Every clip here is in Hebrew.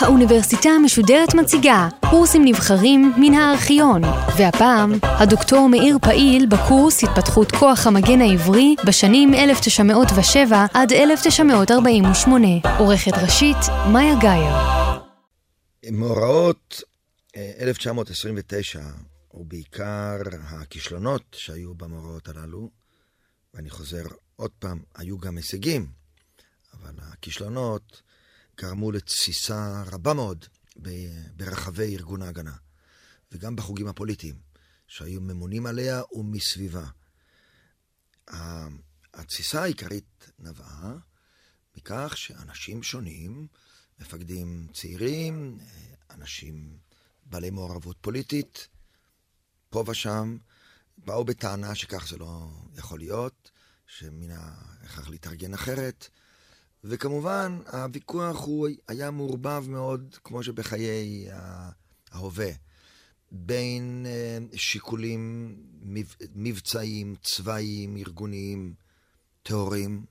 האוניברסיטה המשודרת מציגה קורסים נבחרים מן הארכיון, והפעם הדוקטור מאיר פעיל בקורס התפתחות כוח המגן העברי בשנים 1907 עד 1948. עורכת ראשית, מאיה גאייר. מאורעות 1929, ובעיקר הכישלונות שהיו במאורעות הללו, ואני חוזר עוד פעם, היו גם הישגים, אבל הכישלונות גרמו לתסיסה רבה מאוד ברחבי ארגון ההגנה, וגם בחוגים הפוליטיים, שהיו ממונים עליה ומסביבה. התסיסה העיקרית נבעה מכך שאנשים שונים, מפקדים צעירים, אנשים בעלי מעורבות פוליטית, פה ושם, באו בטענה שכך זה לא יכול להיות, שמן ההכרח להתארגן אחרת, וכמובן, הוויכוח הוא היה מעורבב מאוד, כמו שבחיי ההווה, בין אה, שיקולים מבצעיים, צבאיים, ארגוניים, טהורים,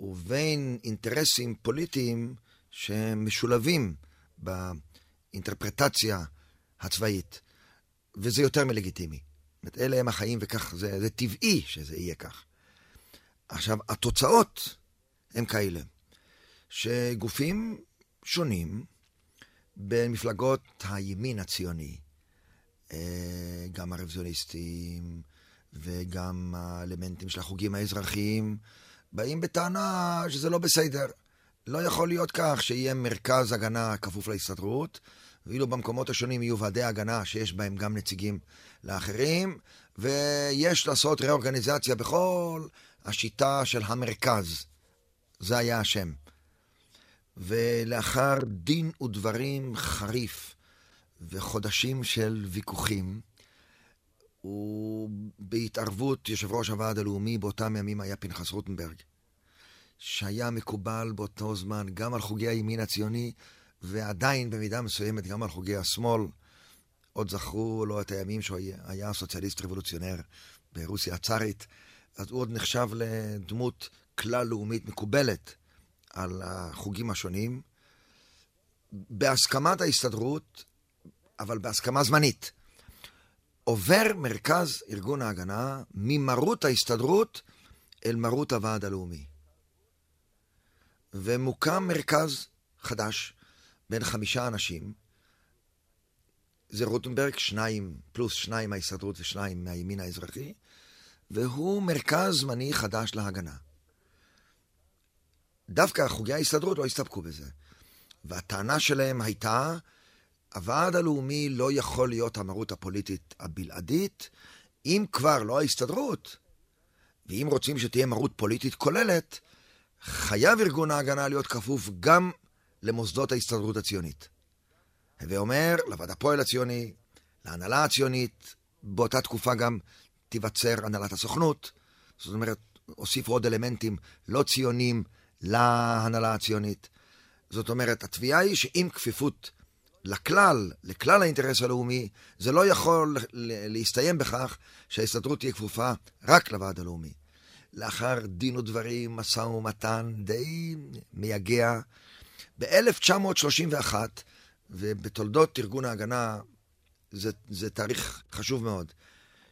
ובין אינטרסים פוליטיים שמשולבים באינטרפרטציה הצבאית, וזה יותר מלגיטימי. זאת אלה הם החיים וכך, זה, זה טבעי שזה יהיה כך. עכשיו, התוצאות הם כאלה, שגופים שונים במפלגות הימין הציוני, אה, גם הרוויזיוניסטים וגם האלמנטים של החוגים האזרחיים, באים בטענה שזה לא בסדר. לא יכול להיות כך שיהיה מרכז הגנה כפוף להסתדרות, ואילו במקומות השונים יהיו ועדי הגנה שיש בהם גם נציגים לאחרים, ויש לעשות ראורגניזציה בכל השיטה של המרכז. זה היה השם. ולאחר דין ודברים חריף וחודשים של ויכוחים, ובהתערבות יושב ראש הוועד הלאומי באותם ימים היה פנחס רוטנברג, שהיה מקובל באותו זמן גם על חוגי הימין הציוני, ועדיין במידה מסוימת גם על חוגי השמאל. עוד זכרו לו את הימים שהוא היה סוציאליסט רבולוציונר ברוסיה הצארית, אז הוא עוד נחשב לדמות כלל-לאומית מקובלת על החוגים השונים, בהסכמת ההסתדרות, אבל בהסכמה זמנית. עובר מרכז ארגון ההגנה ממרות ההסתדרות אל מרות הוועד הלאומי. ומוקם מרכז חדש בין חמישה אנשים, זה רוטנברג, שניים, פלוס שניים מההסתדרות ושניים מהימין האזרחי, והוא מרכז זמני חדש להגנה. דווקא חוגי ההסתדרות לא הסתפקו בזה. והטענה שלהם הייתה, הוועד הלאומי לא יכול להיות המרות הפוליטית הבלעדית, אם כבר לא ההסתדרות, ואם רוצים שתהיה מרות פוליטית כוללת, חייב ארגון ההגנה להיות כפוף גם למוסדות ההסתדרות הציונית. הווה אומר, לוועד הפועל הציוני, להנהלה הציונית, באותה תקופה גם תיווצר הנהלת הסוכנות, זאת אומרת, הוסיפו עוד אלמנטים לא ציוניים להנהלה הציונית. זאת אומרת, התביעה היא שעם כפיפות לכלל, לכלל האינטרס הלאומי, זה לא יכול להסתיים בכך שההסתדרות תהיה כפופה רק לוועד הלאומי. לאחר דין ודברים, משא ומתן די מייגע, ב-1931, ובתולדות ארגון ההגנה זה, זה תאריך חשוב מאוד,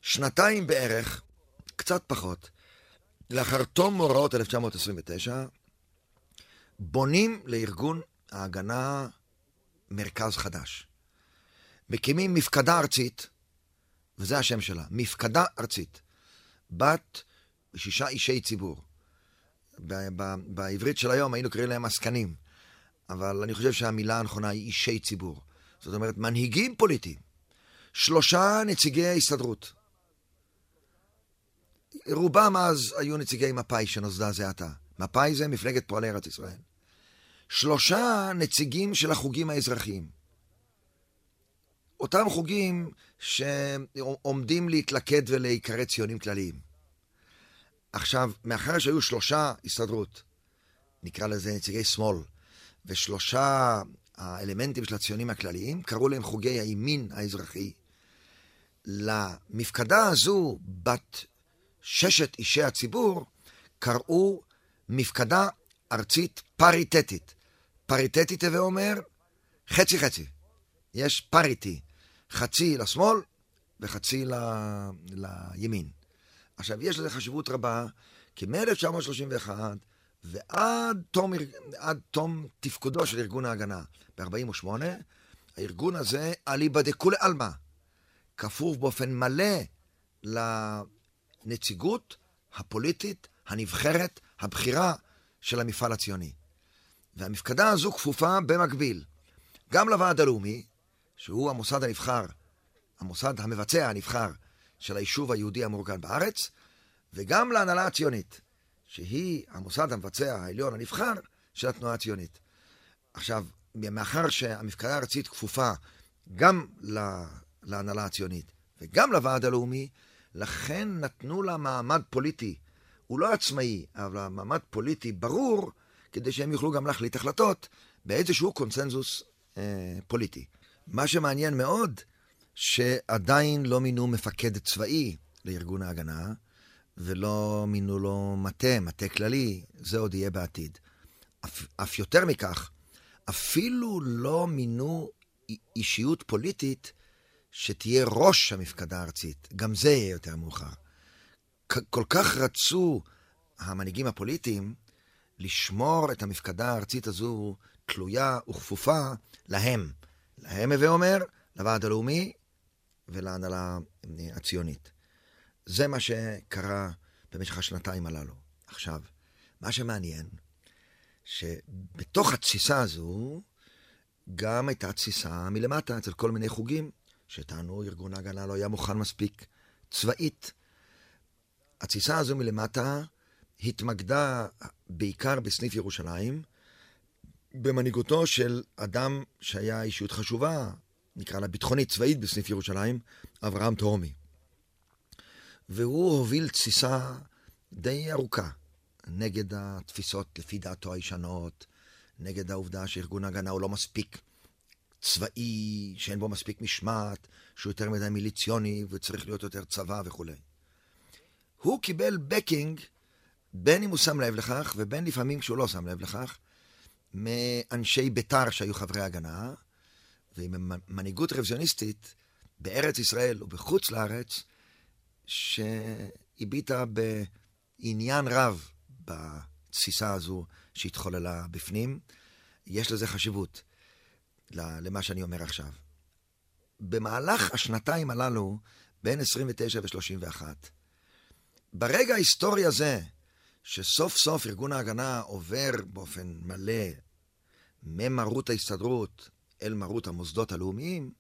שנתיים בערך, קצת פחות, לאחר תום מאורעות 1929, בונים לארגון ההגנה מרכז חדש. מקימים מפקדה ארצית, וזה השם שלה, מפקדה ארצית, בת שישה אישי ציבור. בעברית של היום היינו קוראים להם עסקנים, אבל אני חושב שהמילה הנכונה היא אישי ציבור. זאת אומרת, מנהיגים פוליטיים. שלושה נציגי ההסתדרות. רובם אז היו נציגי מפא"י שנוסדה זה עתה. מפא"י זה מפלגת פועלי ארץ ישראל. שלושה נציגים של החוגים האזרחיים. אותם חוגים שעומדים להתלכד ולהיקרא ציונים כלליים. עכשיו, מאחר שהיו שלושה הסתדרות, נקרא לזה נציגי שמאל, ושלושה האלמנטים של הציונים הכלליים, קראו להם חוגי הימין האזרחי. למפקדה הזו, בת ששת אישי הציבור קראו מפקדה ארצית פריטטית. פריטטית, הווה אומר, חצי חצי. יש פריטי, חצי לשמאל וחצי ל... לימין. עכשיו, יש לזה חשיבות רבה, כי מ-1931 ועד תום, עד תום תפקודו של ארגון ההגנה ב-48, הארגון הזה, אליבא דכולי עלמא, כפוף באופן מלא לנציגות הפוליטית, הנבחרת, הבכירה של המפעל הציוני. והמפקדה הזו כפופה במקביל גם לוועד הלאומי, שהוא המוסד הנבחר, המוסד המבצע הנבחר של היישוב היהודי המאורגן בארץ, וגם להנהלה הציונית, שהיא המוסד המבצע העליון הנבחר של התנועה הציונית. עכשיו, מאחר שהמפקדה הארצית כפופה גם להנהלה הציונית וגם לוועד הלאומי, לכן נתנו לה מעמד פוליטי. הוא לא עצמאי, אבל מעמד פוליטי ברור, כדי שהם יוכלו גם להחליט החלטות באיזשהו קונסנזוס אה, פוליטי. מה שמעניין מאוד, שעדיין לא מינו מפקד צבאי לארגון ההגנה, ולא מינו לו מטה, מטה כללי, זה עוד יהיה בעתיד. אף, אף יותר מכך, אפילו לא מינו אישיות פוליטית שתהיה ראש המפקדה הארצית. גם זה יהיה יותר מאוחר. כל כך רצו המנהיגים הפוליטיים לשמור את המפקדה הארצית הזו תלויה וכפופה להם. להם, הווה אומר, לוועד הלאומי ולהנהלה הציונית. זה מה שקרה במשך השנתיים הללו. עכשיו, מה שמעניין, שבתוך התסיסה הזו, גם הייתה תסיסה מלמטה אצל כל מיני חוגים, שטענו ארגון ההגנה לא היה מוכן מספיק צבאית. התסיסה הזו מלמטה התמקדה בעיקר בסניף ירושלים, במנהיגותו של אדם שהיה אישיות חשובה, נקרא לה ביטחונית צבאית בסניף ירושלים, אברהם תהומי. והוא הוביל תסיסה די ארוכה נגד התפיסות לפי דעתו הישנות, נגד העובדה שארגון ההגנה הוא לא מספיק צבאי, שאין בו מספיק משמעת, שהוא יותר מדי מיליציוני וצריך להיות יותר צבא וכולי. הוא קיבל בקינג, בין אם הוא שם לב לכך, ובין לפעמים כשהוא לא שם לב לכך, מאנשי בית"ר שהיו חברי הגנה, ועם מנהיגות רוויזיוניסטית בארץ ישראל ובחוץ לארץ, שהביטה בעניין רב בתסיסה הזו שהתחוללה בפנים. יש לזה חשיבות למה שאני אומר עכשיו. במהלך השנתיים הללו, בין 29 ו-31, ברגע ההיסטורי הזה, שסוף סוף ארגון ההגנה עובר באופן מלא ממרות ההסתדרות אל מרות המוסדות הלאומיים,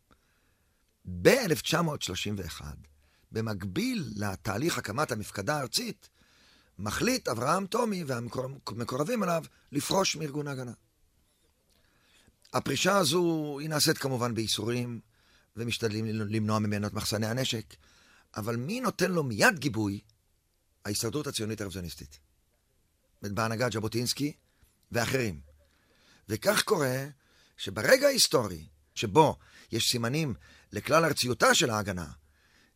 ב-1931 במקביל לתהליך הקמת המפקדה הארצית, מחליט אברהם טומי והמקורבים אליו לפרוש מארגון ההגנה. הפרישה הזו היא נעשית כמובן בייסורים, ומשתדלים למנוע ממנו את מחסני הנשק, אבל מי נותן לו מיד גיבוי? ההסתדרות הציונית הרוויזיוניסטית. בהנהגת ז'בוטינסקי ואחרים. וכך קורה שברגע ההיסטורי, שבו יש סימנים לכלל ארציותה של ההגנה,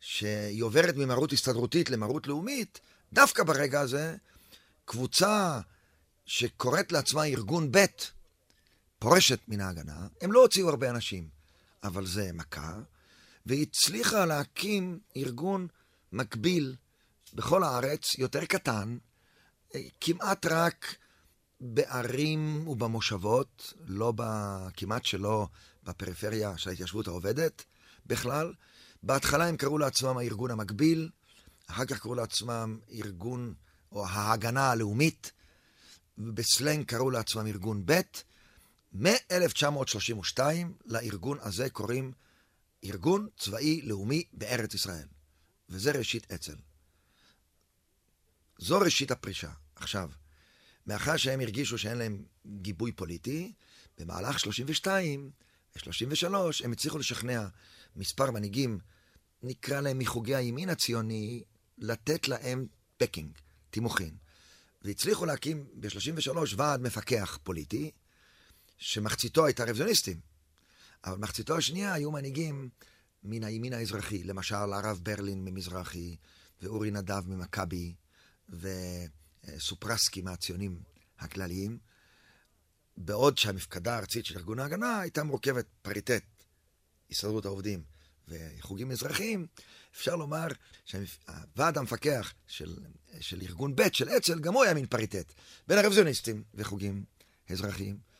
שהיא עוברת ממרות הסתדרותית למרות לאומית, דווקא ברגע הזה, קבוצה שקוראת לעצמה ארגון ב' פורשת מן ההגנה, הם לא הוציאו הרבה אנשים, אבל זה מכה, והיא הצליחה להקים ארגון מקביל בכל הארץ, יותר קטן, כמעט רק בערים ובמושבות, לא ב... כמעט שלא בפריפריה של ההתיישבות העובדת בכלל, בהתחלה הם קראו לעצמם הארגון המקביל, אחר כך קראו לעצמם ארגון, או ההגנה הלאומית, ובסלנג קראו לעצמם ארגון ב'. מ-1932 לארגון הזה קוראים ארגון צבאי לאומי בארץ ישראל. וזה ראשית אצ"ל. זו ראשית הפרישה. עכשיו, מאחר שהם הרגישו שאין להם גיבוי פוליטי, במהלך 32 ו-33 הם הצליחו לשכנע מספר מנהיגים נקרא להם מחוגי הימין הציוני, לתת להם פקינג, תימוכין. והצליחו להקים ב-33 ועד מפקח פוליטי, שמחציתו הייתה רוויזיוניסטים. אבל מחציתו השנייה היו מנהיגים מן הימין האזרחי, למשל הרב ברלין ממזרחי, ואורי נדב ממכבי, וסופרסקי מהציונים הכלליים, בעוד שהמפקדה הארצית של ארגון ההגנה הייתה מורכבת פריטט, הסתדרות העובדים וחוגים אזרחיים, אפשר לומר שהוועד המפקח של, של ארגון ב' של אצ"ל, גם הוא היה מין פריטט, בין הרוויזיוניסטים וחוגים אזרחיים.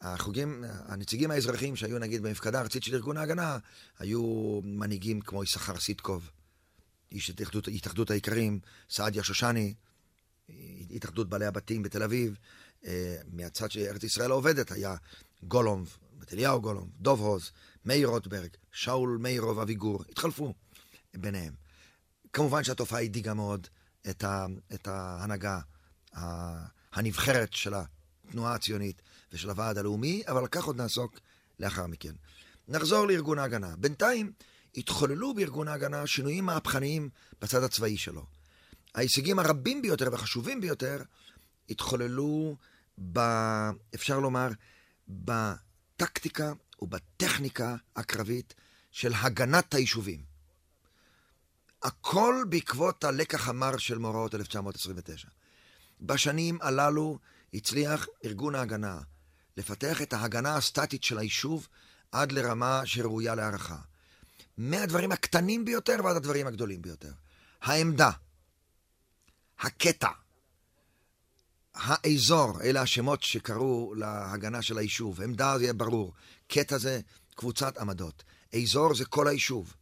החוגים, הנציגים האזרחיים שהיו נגיד במפקדה הארצית של ארגון ההגנה, היו מנהיגים כמו יששכר סיטקוב, איש התאחדות, התאחדות האיכרים, סעדיה שושני, התאחדות בעלי הבתים בתל אביב, אה, מהצד של ארץ ישראל העובדת היה גולומב, בתליהו גולומב, דוב הוז, מאיר רוטברג, שאול מאירוב אביגור, התחלפו ביניהם. כמובן שהתופעה הדאיגה מאוד את, ה, את ההנהגה הנבחרת של התנועה הציונית ושל הוועד הלאומי, אבל לכך עוד נעסוק לאחר מכן. נחזור לארגון ההגנה. בינתיים התחוללו בארגון ההגנה שינויים מהפכניים בצד הצבאי שלו. ההישגים הרבים ביותר והחשובים ביותר התחוללו, ב, אפשר לומר, בטקטיקה ובטכניקה הקרבית של הגנת היישובים. הכל בעקבות הלקח המר של מאורעות 1929. בשנים הללו הצליח ארגון ההגנה לפתח את ההגנה הסטטית של היישוב עד לרמה שראויה להערכה. מהדברים הקטנים ביותר ועד הדברים הגדולים ביותר. העמדה, הקטע, האזור, אלה השמות שקראו להגנה של היישוב. עמדה זה יהיה ברור, קטע זה קבוצת עמדות. אזור זה כל היישוב.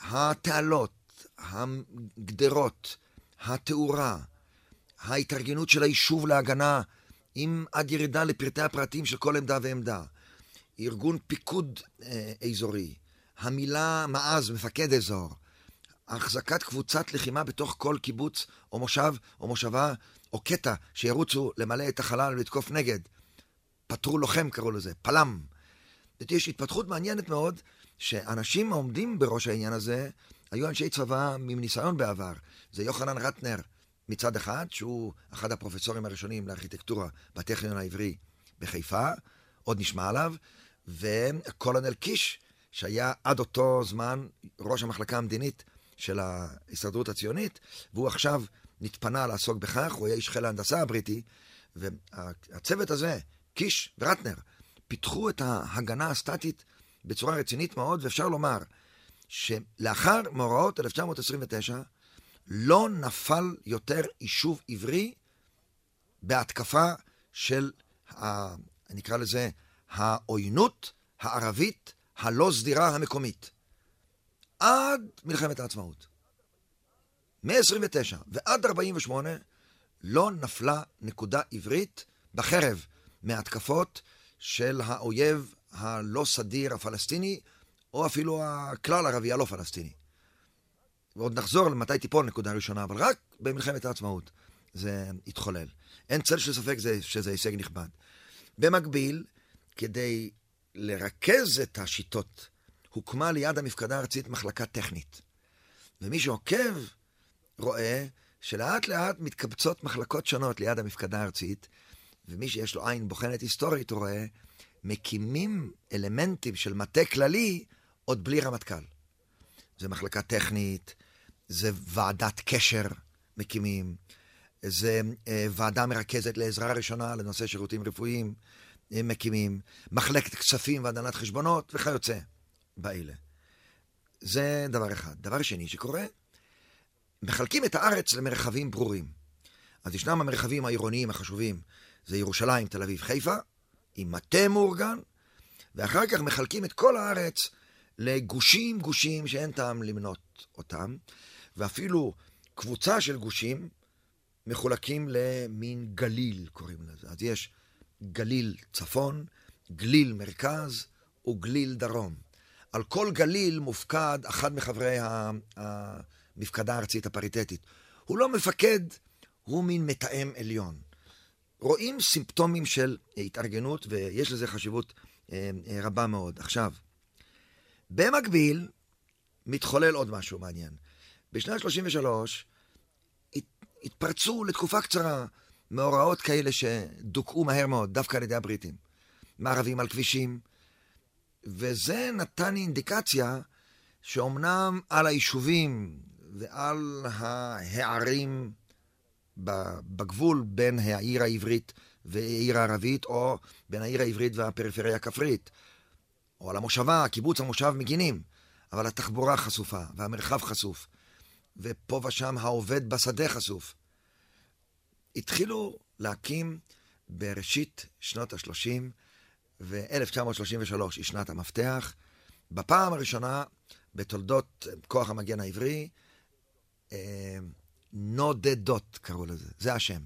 התעלות, הגדרות, התאורה, ההתארגנות של היישוב להגנה, עם עד ירידה לפרטי הפרטים של כל עמדה ועמדה. ארגון פיקוד אה, אזורי, המילה מעז, מפקד אזור, החזקת קבוצת לחימה בתוך כל קיבוץ או מושב או מושבה או קטע שירוצו למלא את החלל ולתקוף נגד. פטרו לוחם קראו לזה, פלם. יש התפתחות מעניינת מאוד, שאנשים העומדים בראש העניין הזה היו אנשי צבא עם ניסיון בעבר. זה יוחנן רטנר מצד אחד, שהוא אחד הפרופסורים הראשונים לארכיטקטורה בטכניון העברי בחיפה, עוד נשמע עליו, וקולונל קיש, שהיה עד אותו זמן ראש המחלקה המדינית של ההסתדרות הציונית, והוא עכשיו נתפנה לעסוק בכך, הוא היה איש חיל ההנדסה הבריטי, והצוות הזה, קיש ורטנר, פיתחו את ההגנה הסטטית בצורה רצינית מאוד, ואפשר לומר שלאחר מאורעות 1929 לא נפל יותר יישוב עברי בהתקפה של, ה, נקרא לזה, העוינות הערבית הלא סדירה המקומית. עד מלחמת העצמאות. מ-29 ועד 48 לא נפלה נקודה עברית בחרב מהתקפות של האויב הלא סדיר הפלסטיני, או אפילו הכלל ערבי הלא פלסטיני. ועוד נחזור למתי תיפול נקודה ראשונה, אבל רק במלחמת העצמאות זה התחולל. אין צל של ספק זה, שזה הישג נכבד. במקביל, כדי לרכז את השיטות, הוקמה ליד המפקדה הארצית מחלקה טכנית. ומי שעוקב רואה שלאט לאט מתקבצות מחלקות שונות ליד המפקדה הארצית, ומי שיש לו עין בוחנת היסטורית רואה, מקימים אלמנטים של מטה כללי עוד בלי רמטכ"ל. זה מחלקה טכנית, זה ועדת קשר מקימים, זה אה, ועדה מרכזת לעזרה ראשונה לנושא שירותים רפואיים אה, מקימים, מחלקת כספים והנהלת חשבונות וכיוצא באלה. זה דבר אחד. דבר שני שקורה, מחלקים את הארץ למרחבים ברורים. אז ישנם המרחבים העירוניים החשובים, זה ירושלים, תל אביב, חיפה, עם מטה מאורגן, ואחר כך מחלקים את כל הארץ לגושים גושים שאין טעם למנות אותם, ואפילו קבוצה של גושים מחולקים למין גליל, קוראים לזה. אז יש גליל צפון, גליל מרכז וגליל דרום. על כל גליל מופקד אחד מחברי המפקדה הארצית הפריטטית. הוא לא מפקד, הוא מין מתאם עליון. רואים סימפטומים של התארגנות, ויש לזה חשיבות אה, אה, רבה מאוד. עכשיו, במקביל, מתחולל עוד משהו מעניין. בשנת 33' התפרצו לתקופה קצרה מאורעות כאלה שדוכאו מהר מאוד, דווקא על ידי הבריטים. מערבים על כבישים, וזה נתן אינדיקציה שאומנם על היישובים ועל ההערים בגבול בין העיר העברית והעיר הערבית, או בין העיר העברית והפריפריה הכפרית, או על המושבה, קיבוץ המושב מגינים, אבל התחבורה חשופה, והמרחב חשוף, ופה ושם העובד בשדה חשוף. התחילו להקים בראשית שנות ה-30, ו-1933 היא שנת המפתח, בפעם הראשונה בתולדות כוח המגן העברי, נודדות קראו לזה, זה השם.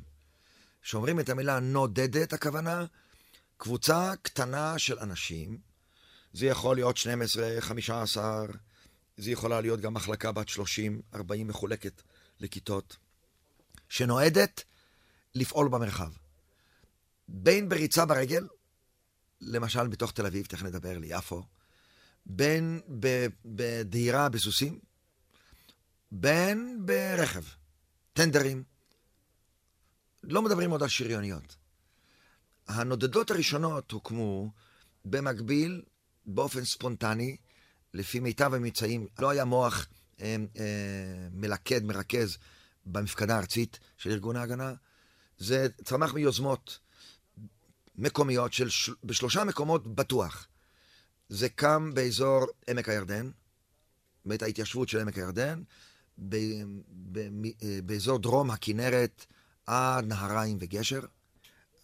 כשאומרים את המילה נודדת, הכוונה, קבוצה קטנה של אנשים, זה יכול להיות 12, 15, זה יכולה להיות גם מחלקה בת 30, 40 מחולקת לכיתות, שנועדת לפעול במרחב. בין בריצה ברגל, למשל בתוך תל אביב, תכף נדבר ליפו, בין בדהירה בסוסים, בין ברכב, טנדרים. לא מדברים עוד על שריוניות. הנודדות הראשונות הוקמו במקביל, באופן ספונטני, לפי מיטב הממצאים. לא היה מוח אה, אה, מלכד, מרכז, במפקדה הארצית של ארגון ההגנה. זה צמח מיוזמות מקומיות של, בשלושה מקומות בטוח. זה קם באזור עמק הירדן, בית ההתיישבות של עמק הירדן, ב, ב, אה, באזור דרום הכנרת עד נהריים וגשר.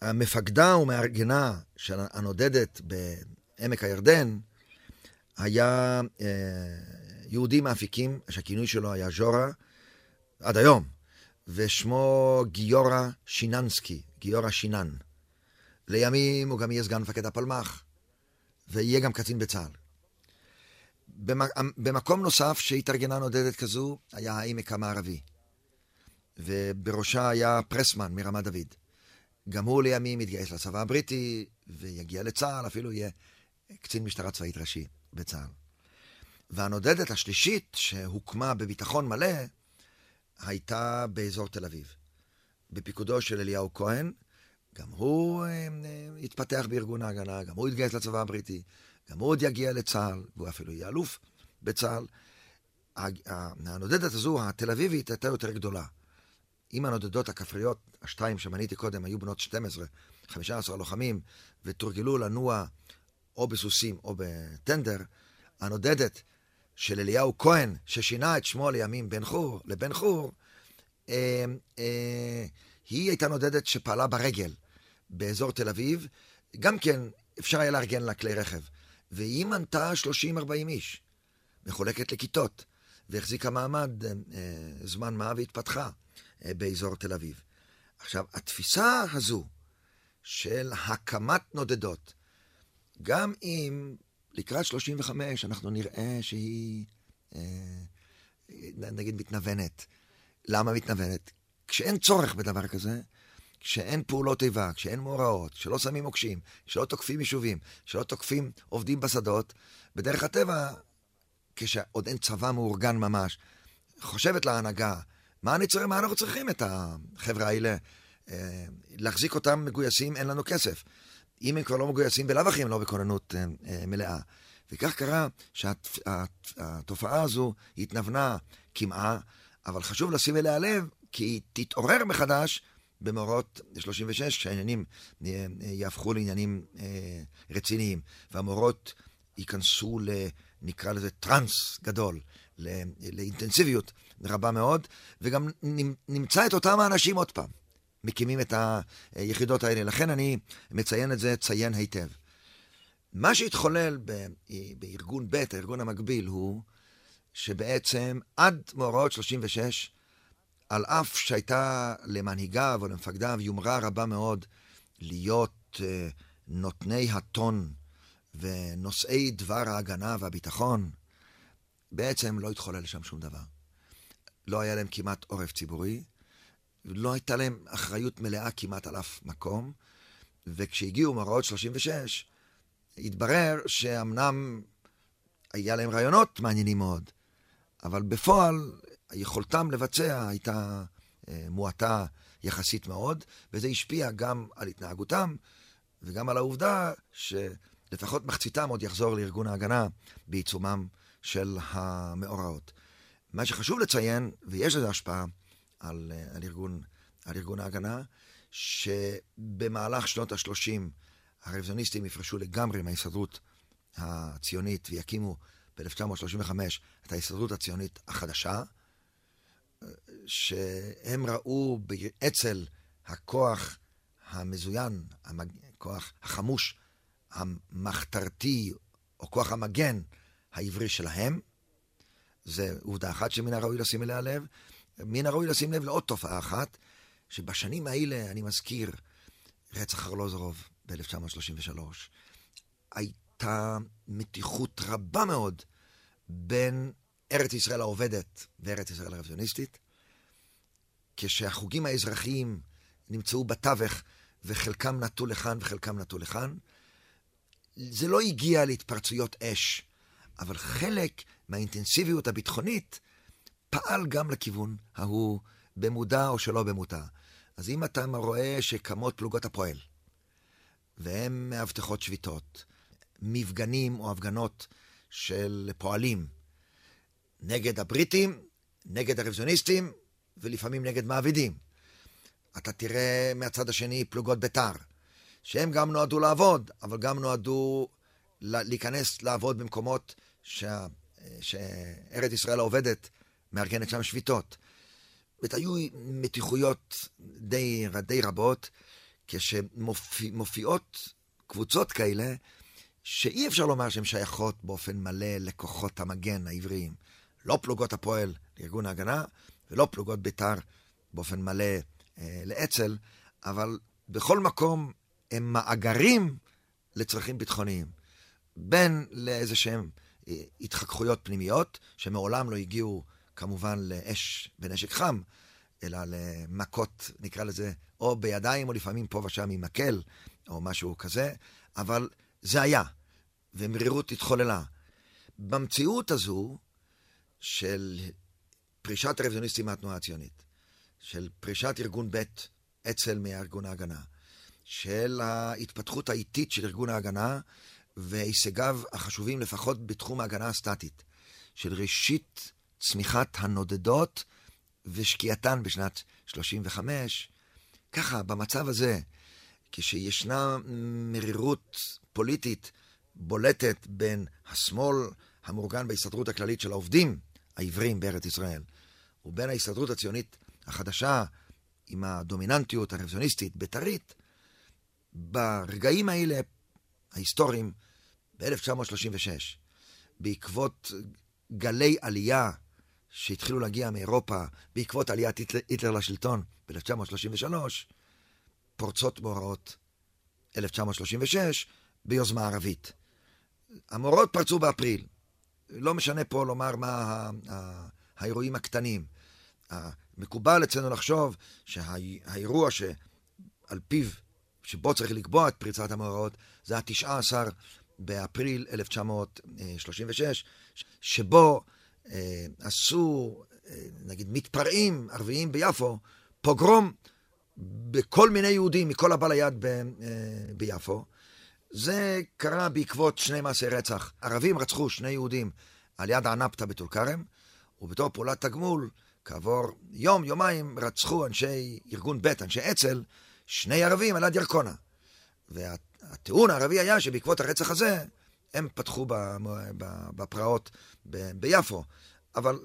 המפקדה ומארגנה הנודדת בעמק הירדן היה אה, יהודי מאפיקים, שהכינוי שלו היה ז'ורה, עד היום, ושמו גיורא שיננסקי, גיורא שינן. לימים הוא גם יהיה סגן מפקד הפלמ"ח. ויהיה גם קצין בצה"ל. במקום נוסף שהתארגנה נודדת כזו, היה העמק המערבי. ובראשה היה פרסמן מרמת דוד. גם הוא לימים יתגייס לצבא הבריטי, ויגיע לצה"ל, אפילו יהיה קצין משטרה צבאית ראשי בצה"ל. והנודדת השלישית, שהוקמה בביטחון מלא, הייתה באזור תל אביב. בפיקודו של אליהו כהן, גם הוא אה, אה, התפתח בארגון ההגנה, גם הוא התגייס לצבא הבריטי, גם הוא עוד יגיע לצה"ל, והוא אפילו יהיה אלוף בצה"ל. הנודדת הזו, התל אביבית, הייתה יותר גדולה. אם הנודדות הכפריות, השתיים שמניתי קודם, היו בנות 12, 15 לוחמים, ותורגלו לנוע או בסוסים או בטנדר, הנודדת של אליהו כהן, ששינה את שמו לימים בן חור, לבן חור, אה, אה, היא הייתה נודדת שפעלה ברגל. באזור תל אביב, גם כן אפשר היה לארגן לה כלי רכב. והיא מנתה 30-40 איש, מחולקת לכיתות, והחזיקה מעמד אה, אה, זמן מה והתפתחה אה, באזור תל אביב. עכשיו, התפיסה הזו של הקמת נודדות, גם אם לקראת 35 אנחנו נראה שהיא, אה, נגיד, מתנוונת. למה מתנוונת? כשאין צורך בדבר כזה, כשאין פעולות איבה, כשאין מאורעות, כשלא שמים מוקשים, כשלא תוקפים יישובים, כשלא תוקפים עובדים בשדות, בדרך הטבע, כשעוד אין צבא מאורגן ממש, חושבת להנהגה, מה אני צריך, מה אנחנו צריכים את החבר'ה האלה? אה, להחזיק אותם מגויסים, אין לנו כסף. אם הם כבר לא מגויסים, בלאו הכי הם לא בכוננות אה, אה, מלאה. וכך קרה שהתופעה הזו התנוונה כמעה, אבל חשוב לשים אליה לב, כי היא תתעורר מחדש במאורעות 36, כשהעניינים אה, יהפכו לעניינים אה, רציניים, והמאורעות ייכנסו ל... נקרא לזה טראנס גדול, לאינטנסיביות רבה מאוד, וגם נמצא את אותם האנשים עוד פעם, מקימים את היחידות האלה. לכן אני מציין את זה, ציין היטב. מה שהתחולל בארגון ב', הארגון המקביל, הוא שבעצם עד מאורעות 36, על אף שהייתה למנהיגיו או למפקדיו יומרה רבה מאוד להיות uh, נותני הטון ונושאי דבר ההגנה והביטחון, בעצם לא התחולל שם שום דבר. לא היה להם כמעט עורף ציבורי, לא הייתה להם אחריות מלאה כמעט על אף מקום, וכשהגיעו מאורעות 36, התברר שאמנם היה להם רעיונות מעניינים מאוד, אבל בפועל יכולתם לבצע הייתה אה, מועטה יחסית מאוד, וזה השפיע גם על התנהגותם וגם על העובדה שלפחות מחציתם עוד יחזור לארגון ההגנה בעיצומם של המאורעות. מה שחשוב לציין, ויש לזה השפעה על, על, ארגון, על ארגון ההגנה, שבמהלך שנות ה-30 הרוויזיוניסטים יפרשו לגמרי מההסתדרות הציונית ויקימו ב-1935 את ההסתדרות הציונית החדשה, שהם ראו באצ"ל הכוח המזוין, הכוח החמוש, המחתרתי, או כוח המגן העברי שלהם. זה עובדה אחת שמן הראוי לשים אליה לב. מן הראוי לשים לב לעוד תופעה אחת, שבשנים האלה, אני מזכיר, רצח ארלוזורוב ב-1933, הייתה מתיחות רבה מאוד בין ארץ ישראל העובדת וארץ ישראל הרוויוניסטית, כשהחוגים האזרחיים נמצאו בתווך וחלקם נטו לכאן וחלקם נטו לכאן, זה לא הגיע להתפרצויות אש, אבל חלק מהאינטנסיביות הביטחונית פעל גם לכיוון ההוא, במודע או שלא במודע. אז אם אתה רואה שקמות פלוגות הפועל, והן מאבטחות שביתות, מפגנים או הפגנות של פועלים נגד הבריטים, נגד הרוויזיוניסטים, ולפעמים נגד מעבידים. אתה תראה מהצד השני פלוגות בית"ר, שהם גם נועדו לעבוד, אבל גם נועדו להיכנס לעבוד במקומות שה, שארץ ישראל העובדת מארגנת שם שביתות. והיו מתיחויות די, די רבות, כשמופיעות קבוצות כאלה, שאי אפשר לומר שהן שייכות באופן מלא לכוחות המגן העבריים. לא פלוגות הפועל לארגון ההגנה, ולא פלוגות בית"ר באופן מלא אה, לאצ"ל, אבל בכל מקום הם מאגרים לצרכים ביטחוניים. בין לאיזה שהם אה, התחככויות פנימיות, שמעולם לא הגיעו כמובן לאש בנשק חם, אלא למכות, נקרא לזה, או בידיים, או לפעמים פה ושם עם מקל, או משהו כזה, אבל זה היה, ומרירות התחוללה. במציאות הזו של פרישת הרוויזיוניסטים מהתנועה הציונית, של פרישת ארגון ב' אצ"ל מארגון ההגנה, של ההתפתחות האיטית של ארגון ההגנה והישגיו החשובים לפחות בתחום ההגנה הסטטית, של ראשית צמיחת הנודדות ושקיעתן בשנת 35. ככה, במצב הזה, כשישנה מרירות פוליטית בולטת בין השמאל המאורגן בהסתדרות הכללית של העובדים העברים בארץ ישראל, ובין ההסתדרות הציונית החדשה עם הדומיננטיות הרוויזיוניסטית בית"רית, ברגעים האלה, ההיסטוריים, ב-1936, בעקבות גלי עלייה שהתחילו להגיע מאירופה, בעקבות עליית היטלר לשלטון ב-1933, פורצות מאורעות 1936 ביוזמה ערבית. המאורעות פרצו באפריל. לא משנה פה לומר מה האירועים הקטנים. מקובל אצלנו לחשוב שהאירוע שעל פיו, שבו צריך לקבוע את פריצת המאורעות, זה ה-19 באפריל 1936, שבו אה, עשו, אה, נגיד, מתפרעים ערביים ביפו, פוגרום בכל מיני יהודים מכל הבא ליד ב, אה, ביפו. זה קרה בעקבות שני מעשי רצח. ערבים רצחו שני יהודים על יד הענפתא בטול כרם, ובתור פעולת תגמול, כעבור יום, יומיים, רצחו אנשי ארגון ב', אנשי אצ"ל, שני ערבים על יד ירקונה. והטיעון הערבי היה שבעקבות הרצח הזה, הם פתחו בפרעות ביפו. אבל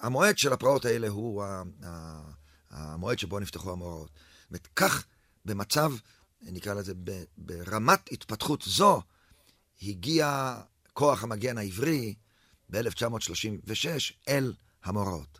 המועד של הפרעות האלה הוא המועד שבו נפתחו המאורעות. זאת אומרת, כך במצב, נקרא לזה, ברמת התפתחות זו, הגיע כוח המגן העברי ב-1936 אל המאורעות.